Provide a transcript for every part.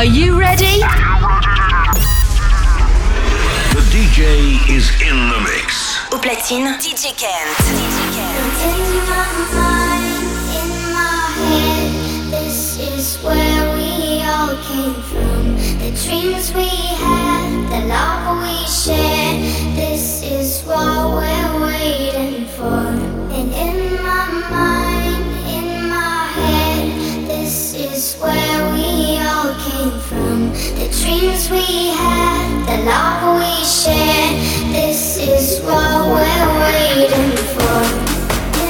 Are you ready? The DJ is in the mix. Au platine, DJ Kent. DJ Kent. Where we all came from. The dreams we had, the love we shared. This is what we're. dreams we had, the love we shared. This is what we're waiting for. In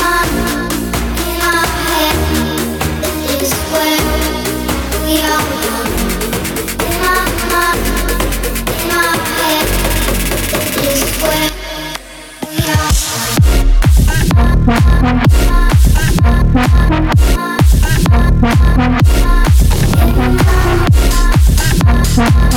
mind, in head, is where we are. In our mind, in head, is where we are. Yeah.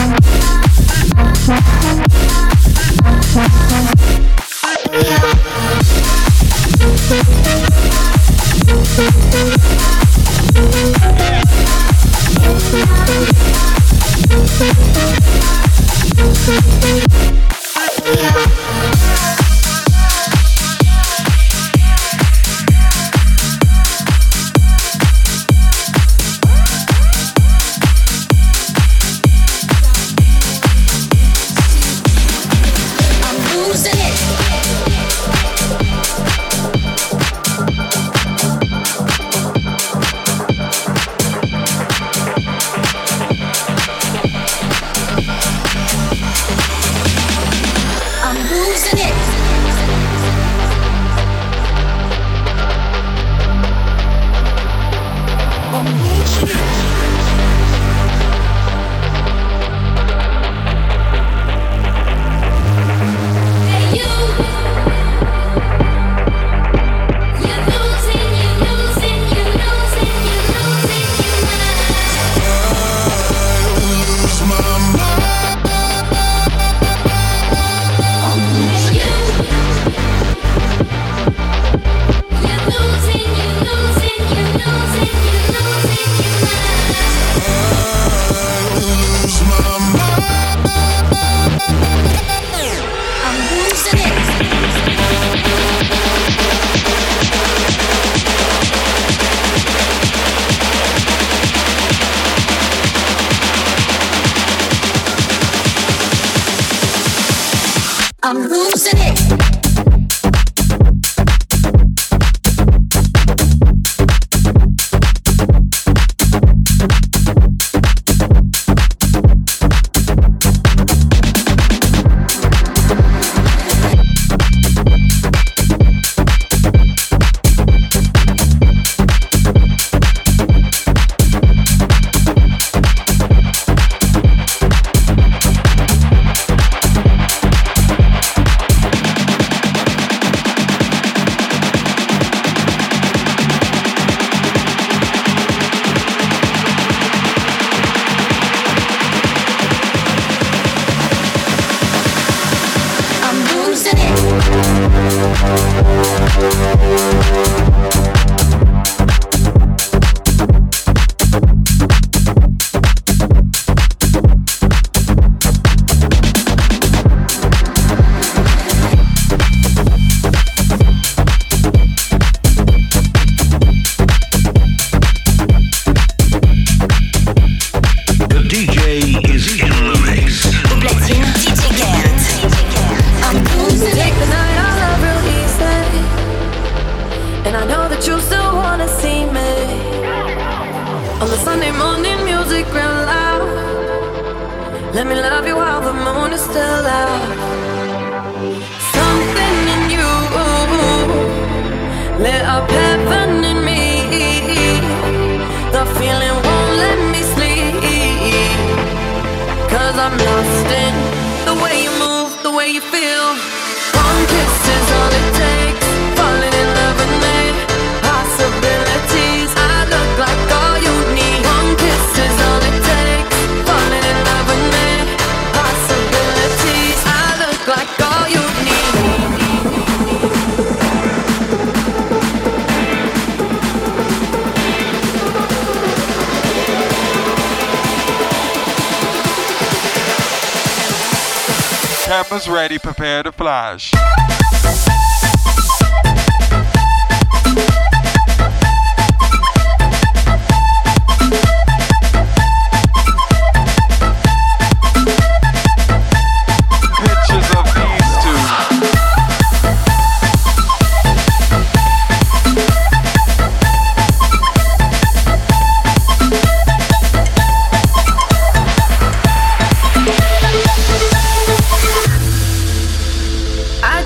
Ready,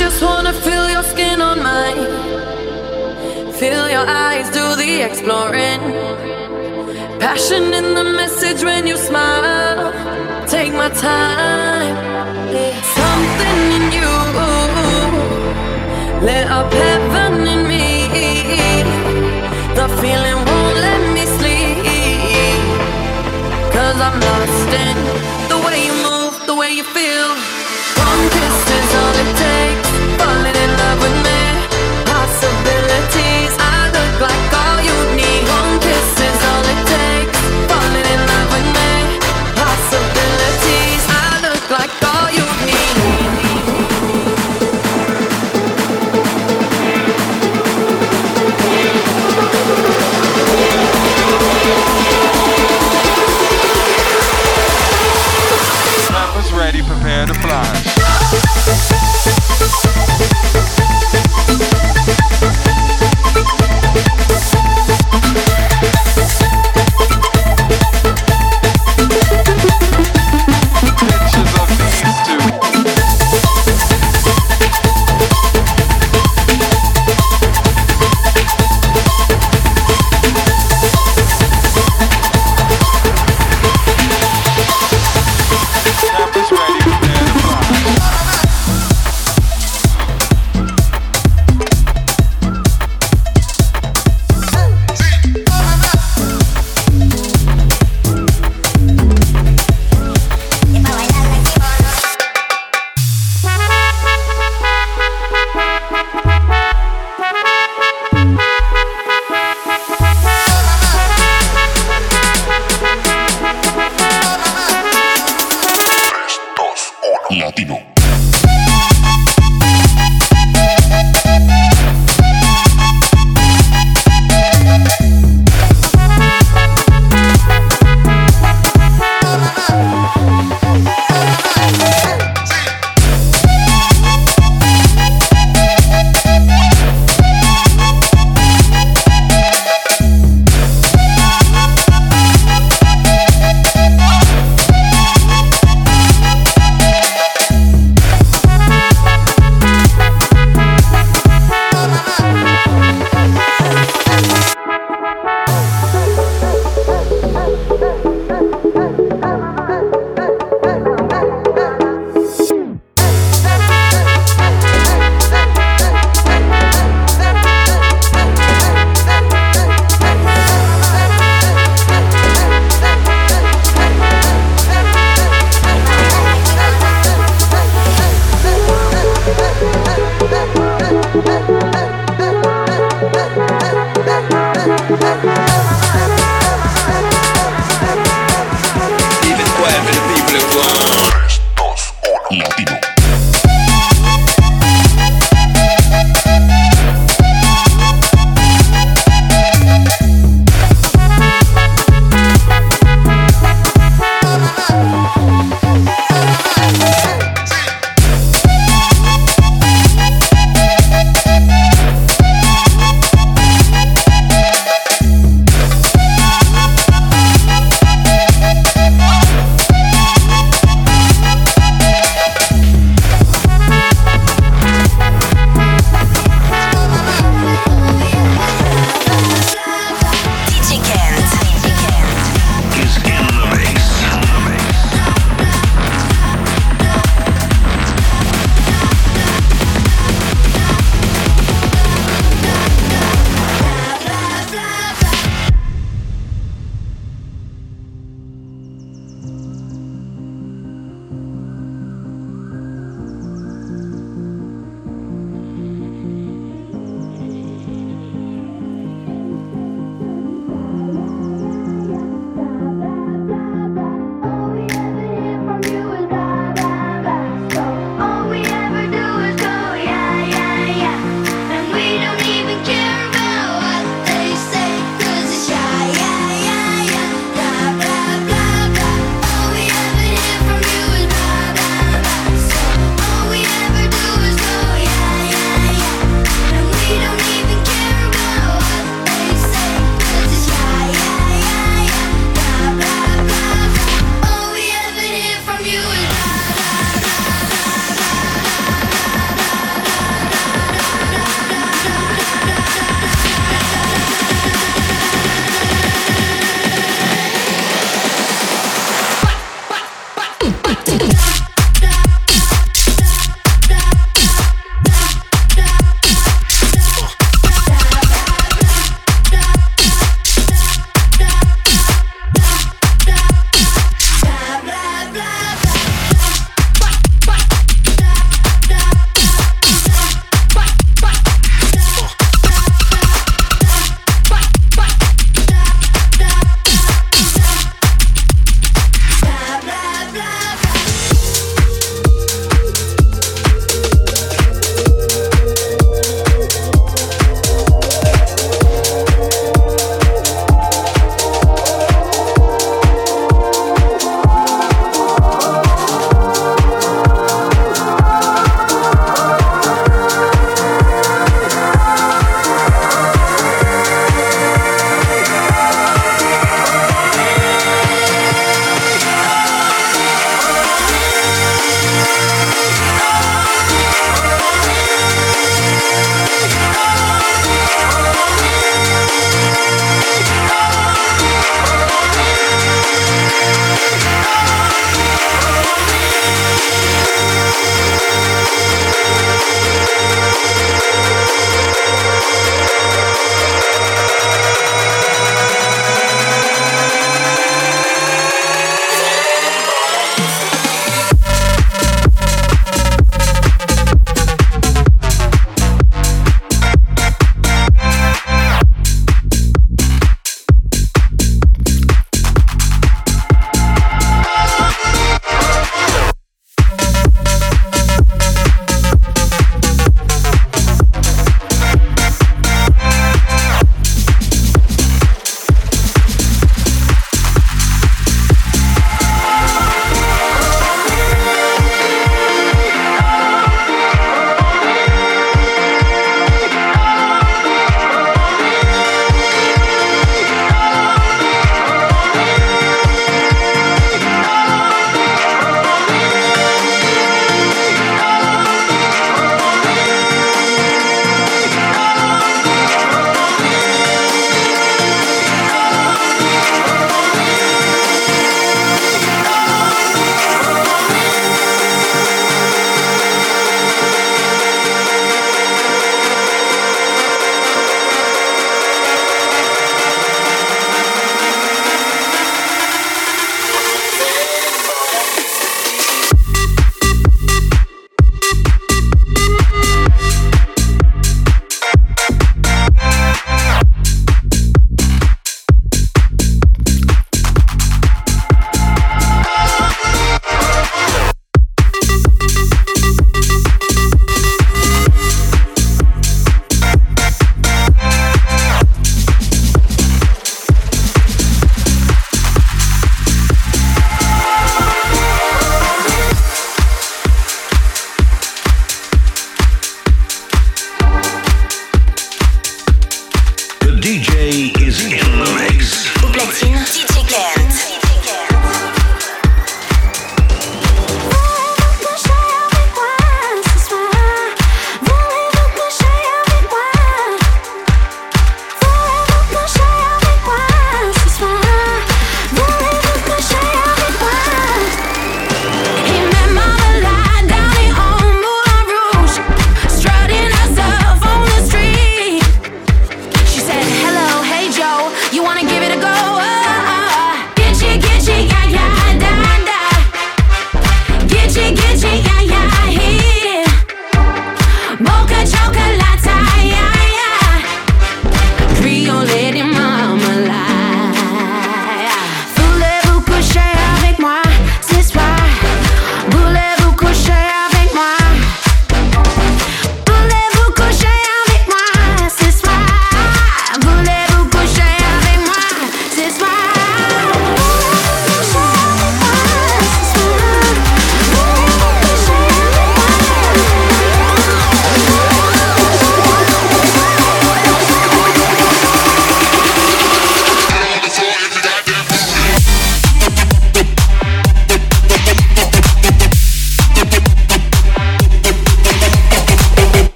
just wanna feel your skin on mine. Feel your eyes do the exploring. Passion in the message when you smile. Take my time. Something in you lit up heaven in me. The feeling won't let me sleep. Cause I'm lost in the way you move, the way you feel.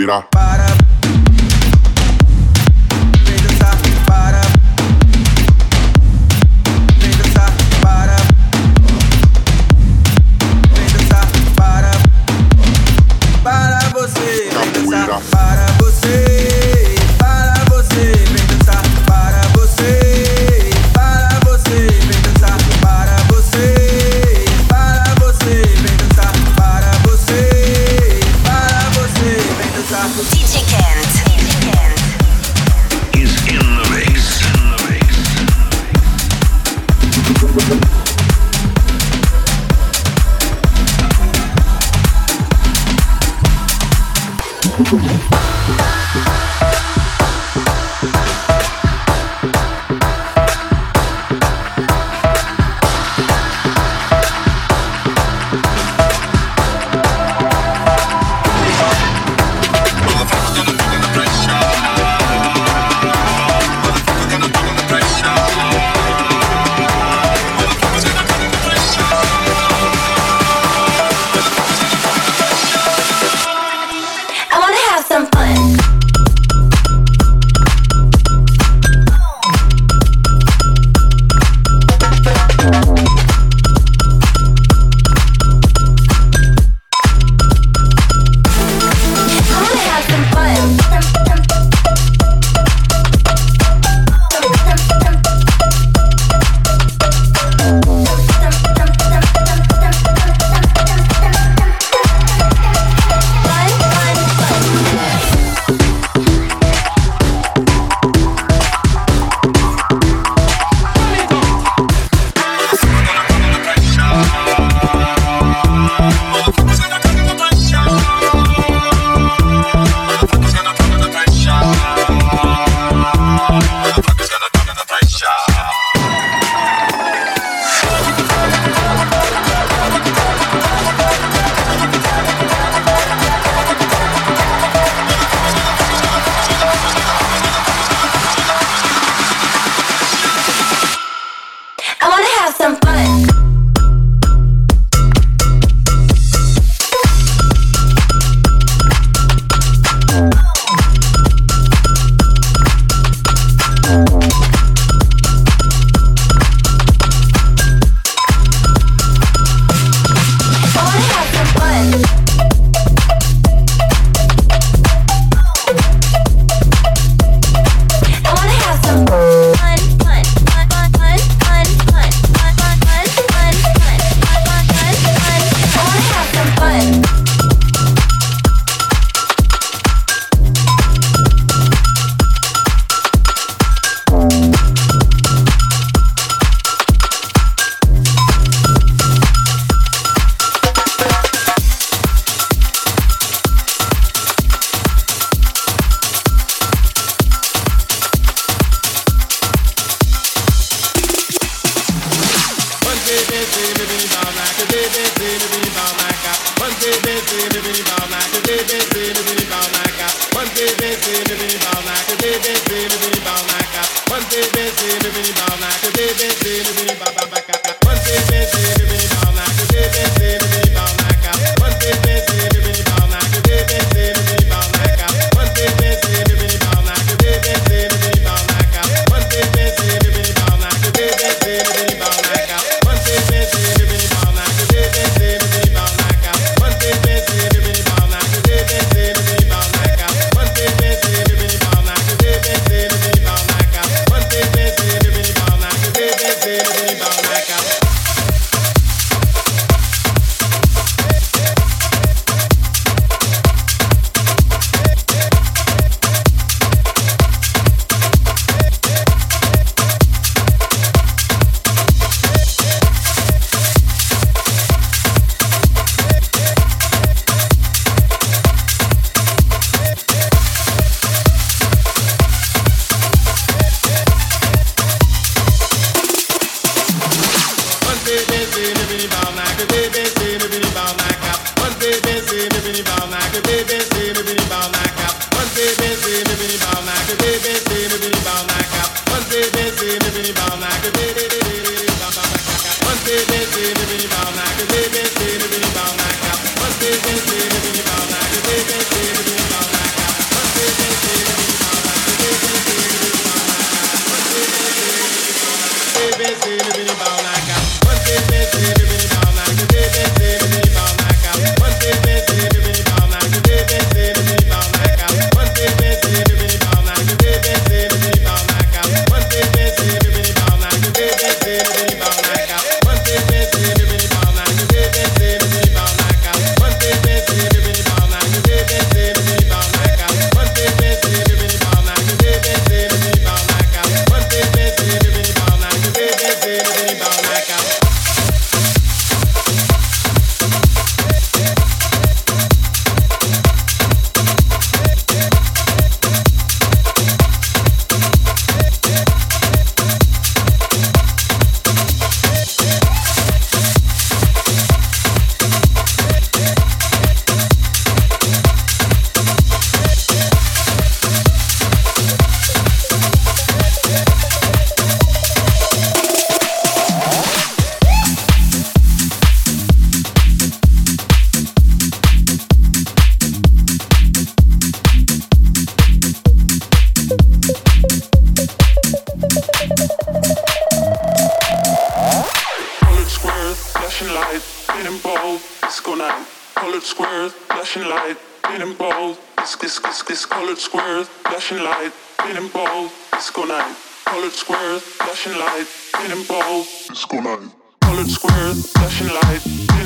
mira.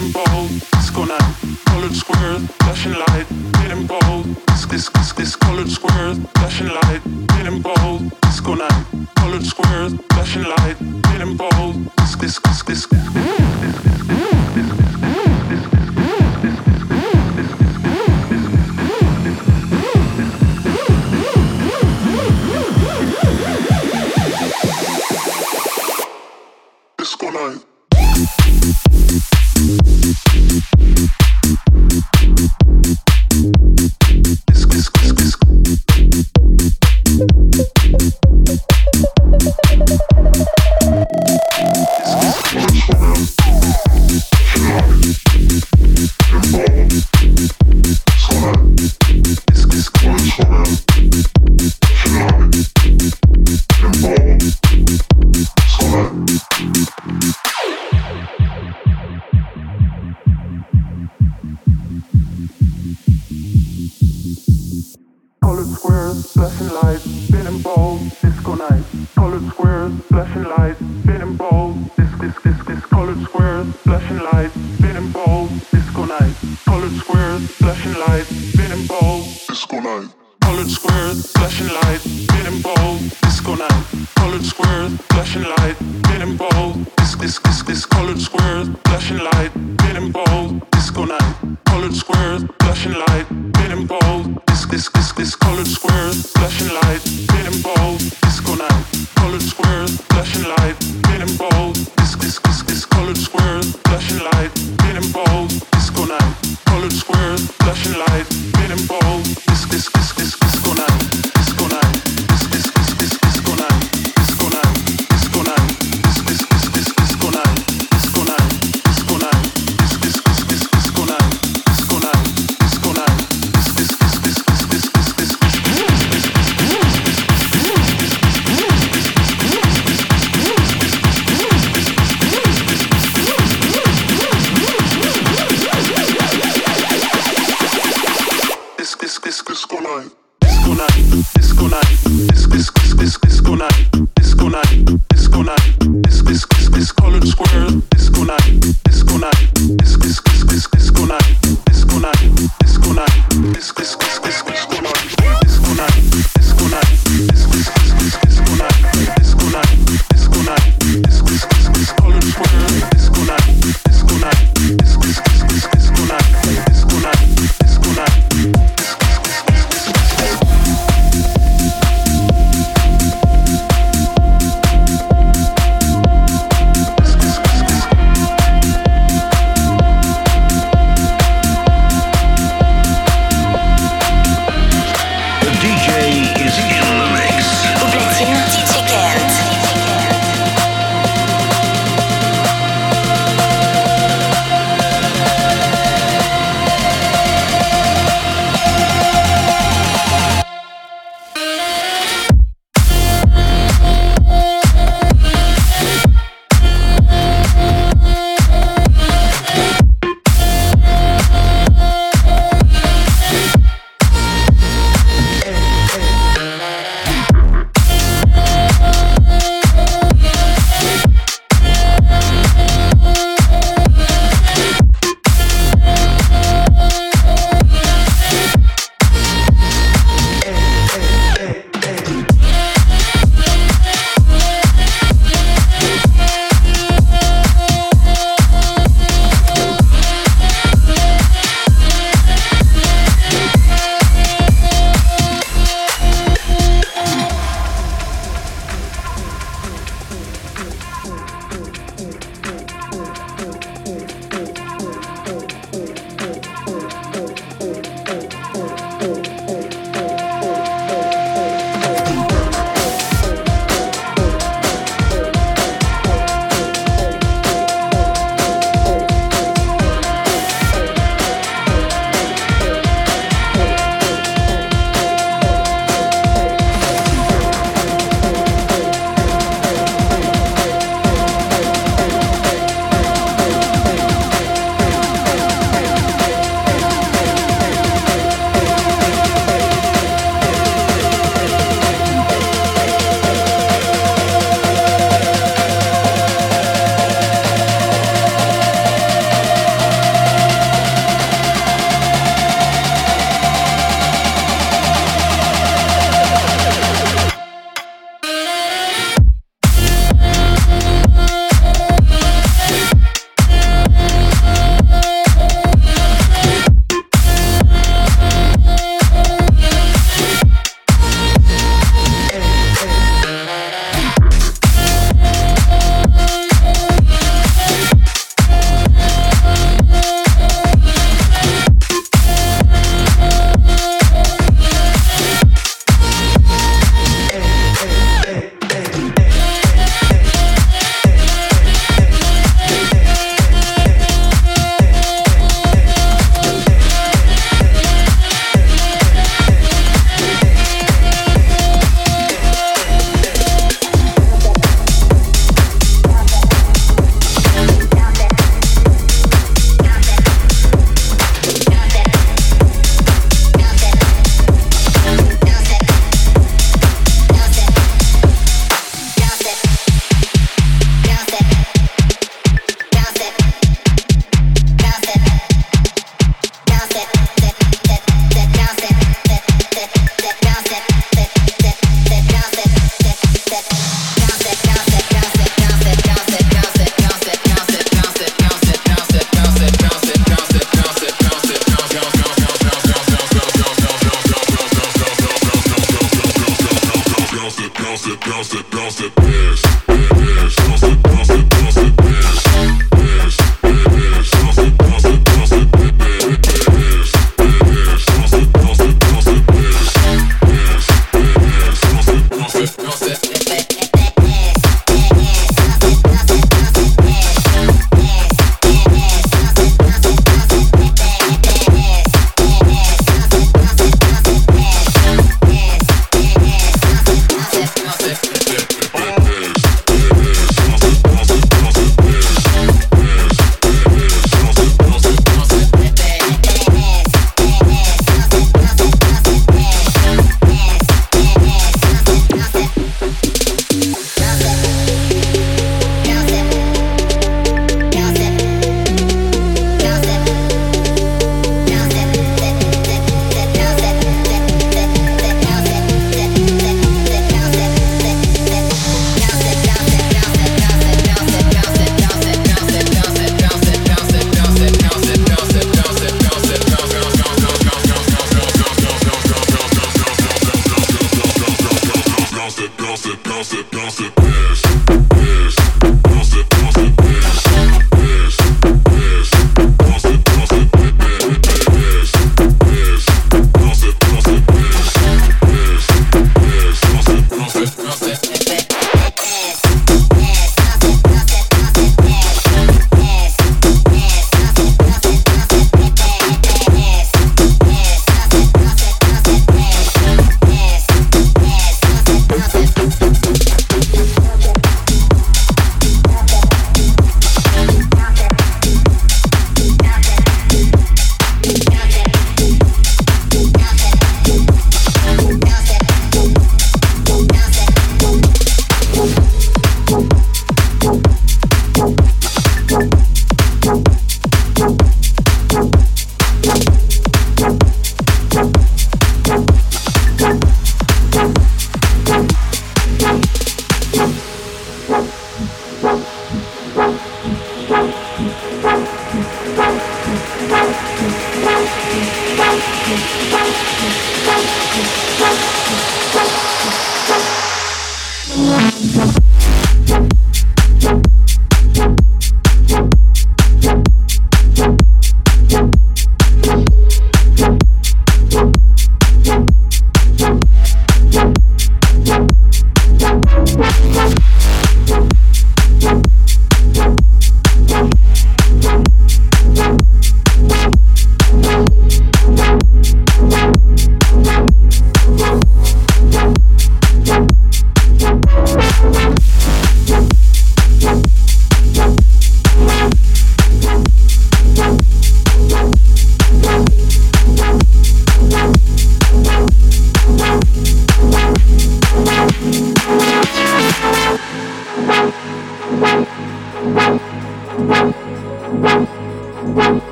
getting bold. It's gonna, all looks flashing light, getting bold. It's, it's, it's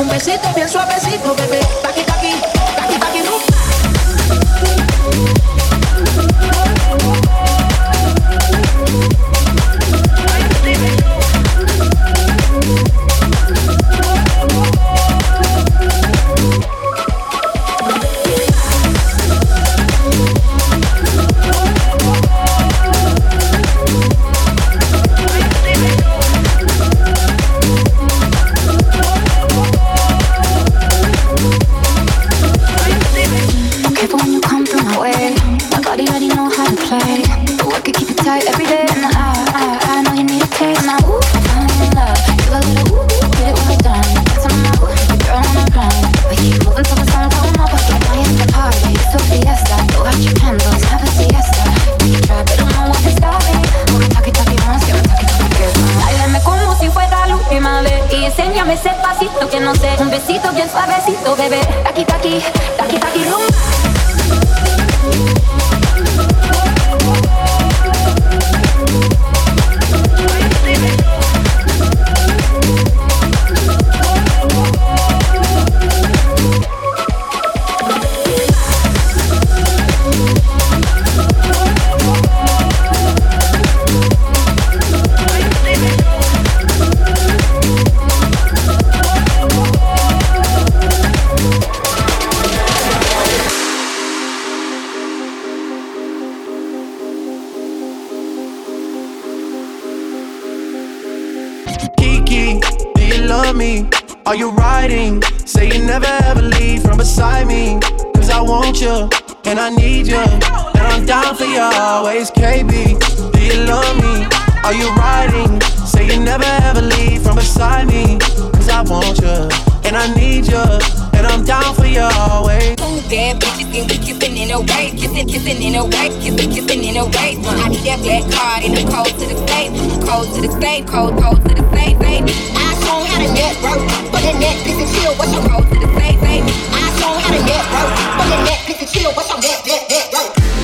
Un besito bien suavecito, bebé. Taqui, taqui, taqui, taqui, KB. Do you love me? Are you riding? Say you never ever leave from beside me. Cause I want you, and I need you. And I'm down for you always. Bad bitches and we kissing in a way, kissing, kissing in a way, kissing, kissing in a way. I need that black card and the code to the safe, code to the safe, code, code to the safe, safe. I show how to network, but the net, listen, chill, what's your code to the safe, safe. I show how to network, but the net, listen, chill, what's your net, net, network. The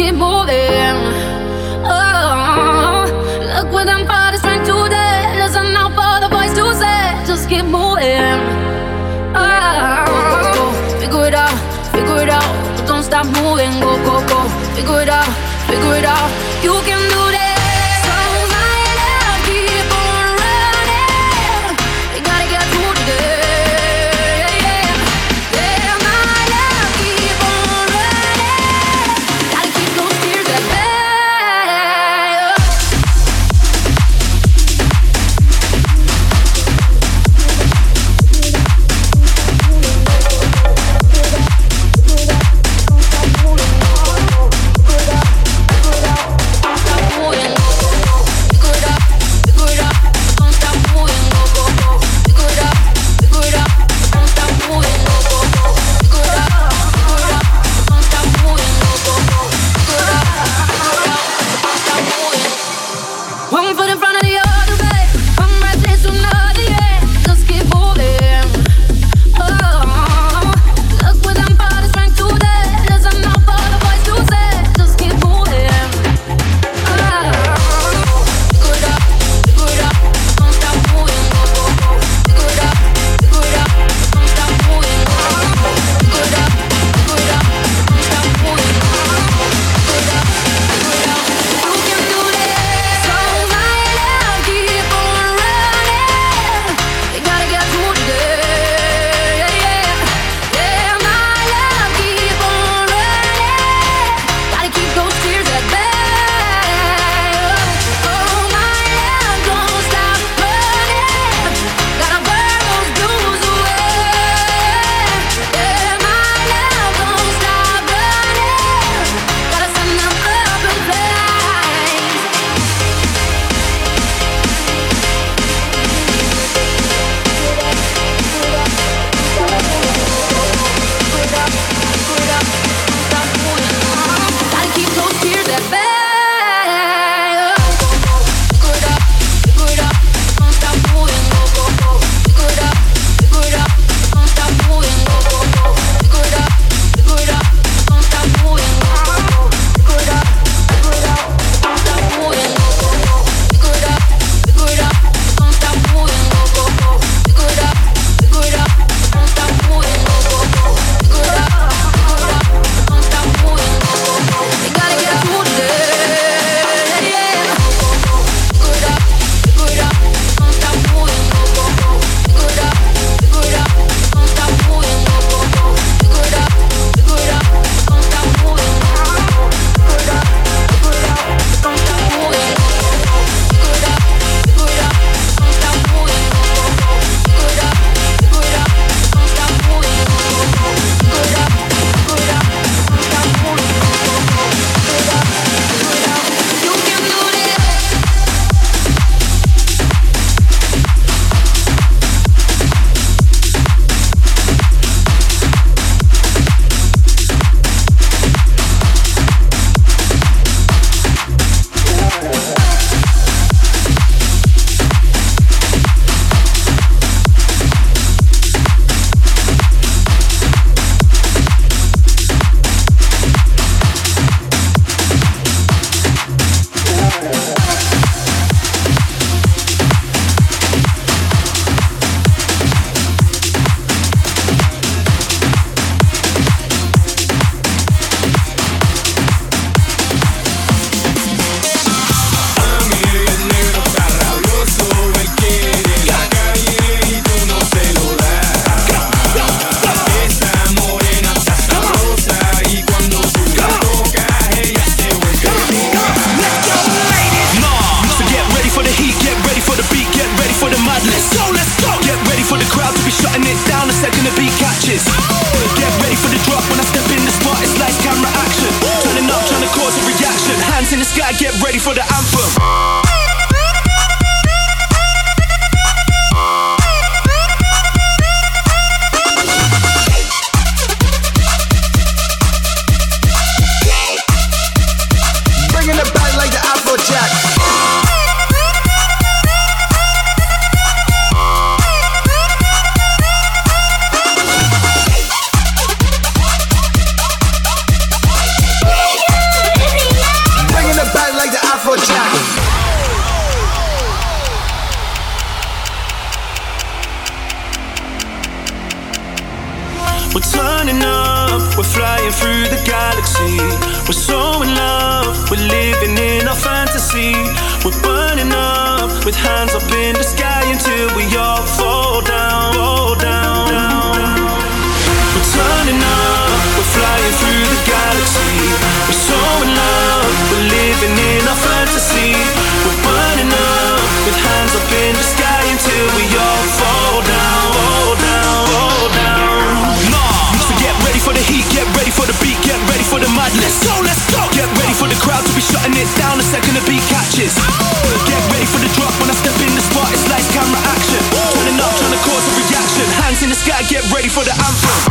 keep moving. Look what I'm for the strength today. Listen out for the voice to say. Just keep moving. Oh, go, figure it out, figure it out. Don't stop moving. Go, go, go. Figure it out, figure it out. You can crowd to be shutting it down the second the beat catches. Get ready for the drop when I step in the spot, it's like camera action. Turning up, trying to cause a reaction. Hands in the sky, get ready for the anthem.